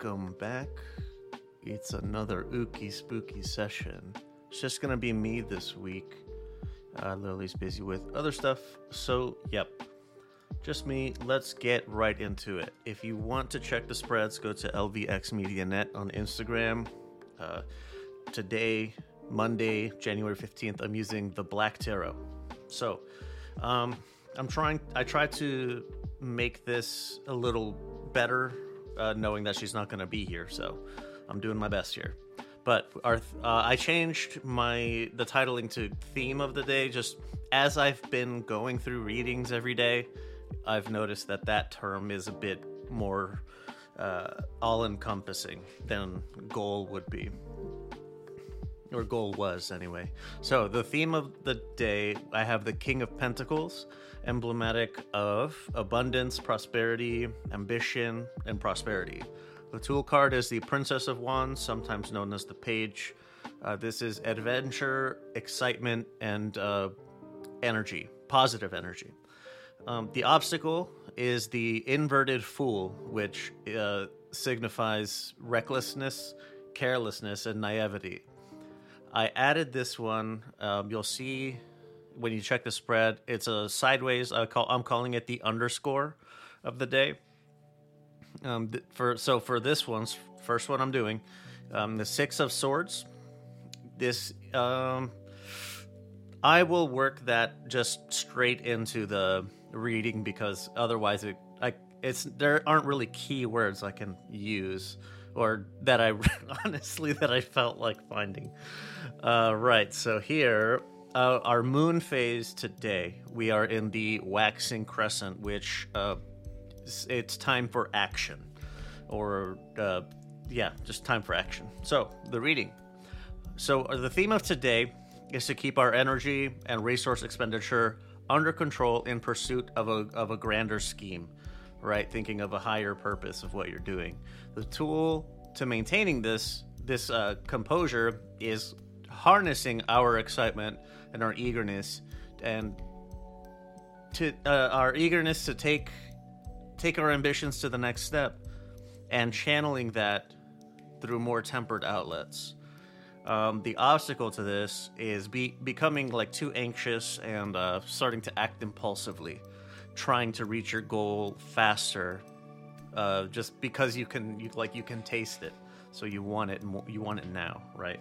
welcome back. It's another ooky spooky session. It's just gonna be me this week. Uh, Lily's busy with other stuff, so yep, just me. Let's get right into it. If you want to check the spreads, go to LVX Media Net on Instagram. Uh, today, Monday, January 15th, I'm using the Black Tarot. So, um, I'm trying, I try to make this a little better, uh, knowing that she's not going to be here. So, I'm doing my best here. But our, uh, I changed my the titling to theme of the day just as I've been going through readings every day. I've noticed that that term is a bit more uh, all encompassing than goal would be. Or goal was, anyway. So, the theme of the day I have the King of Pentacles, emblematic of abundance, prosperity, ambition, and prosperity. The tool card is the Princess of Wands, sometimes known as the Page. Uh, this is adventure, excitement, and uh, energy, positive energy. Um, the obstacle is the inverted fool, which uh, signifies recklessness, carelessness, and naivety. I added this one. Um, you'll see when you check the spread, it's a sideways. I call, I'm calling it the underscore of the day. Um, th- for so for this one's first one I'm doing, um, the six of swords. This um, I will work that just straight into the reading because otherwise it I it's there aren't really key words I can use or that I honestly that I felt like finding. Uh, right, so here uh, our moon phase today we are in the waxing crescent, which uh, it's, time for action, or uh, yeah, just time for action. So the reading. So uh, the theme of today is to keep our energy and resource expenditure under control in pursuit of a, of a grander scheme, right? Thinking of a higher purpose of what you're doing. The tool to maintaining this this uh, composure is harnessing our excitement and our eagerness and to uh, our eagerness to take take our ambitions to the next step and channeling that through more tempered outlets. Um, the obstacle to this is be, becoming like too anxious and uh, starting to act impulsively, trying to reach your goal faster, uh, just because you can you, like you can taste it, so you want it mo- you want it now, right?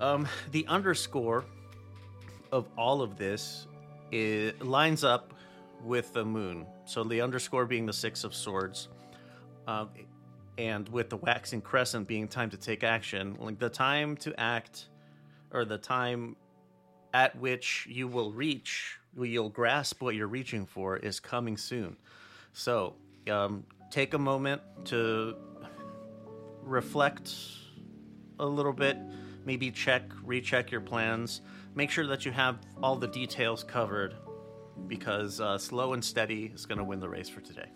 Um, the underscore of all of this is, lines up with the moon. So the underscore being the six of swords. Um, and with the waxing crescent being time to take action, like the time to act, or the time at which you will reach, you'll grasp what you're reaching for, is coming soon. So, um, take a moment to reflect a little bit, maybe check, recheck your plans, make sure that you have all the details covered, because uh, slow and steady is going to win the race for today.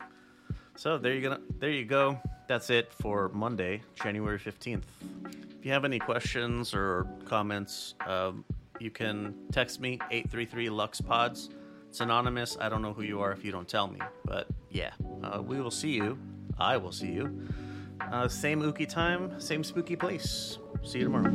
So there you go. There you go. That's it for Monday, January fifteenth. If you have any questions or comments, um, you can text me eight three three Lux Pods. It's anonymous. I don't know who you are if you don't tell me. But yeah, uh, we will see you. I will see you. Uh, same ooky time, same spooky place. See you tomorrow.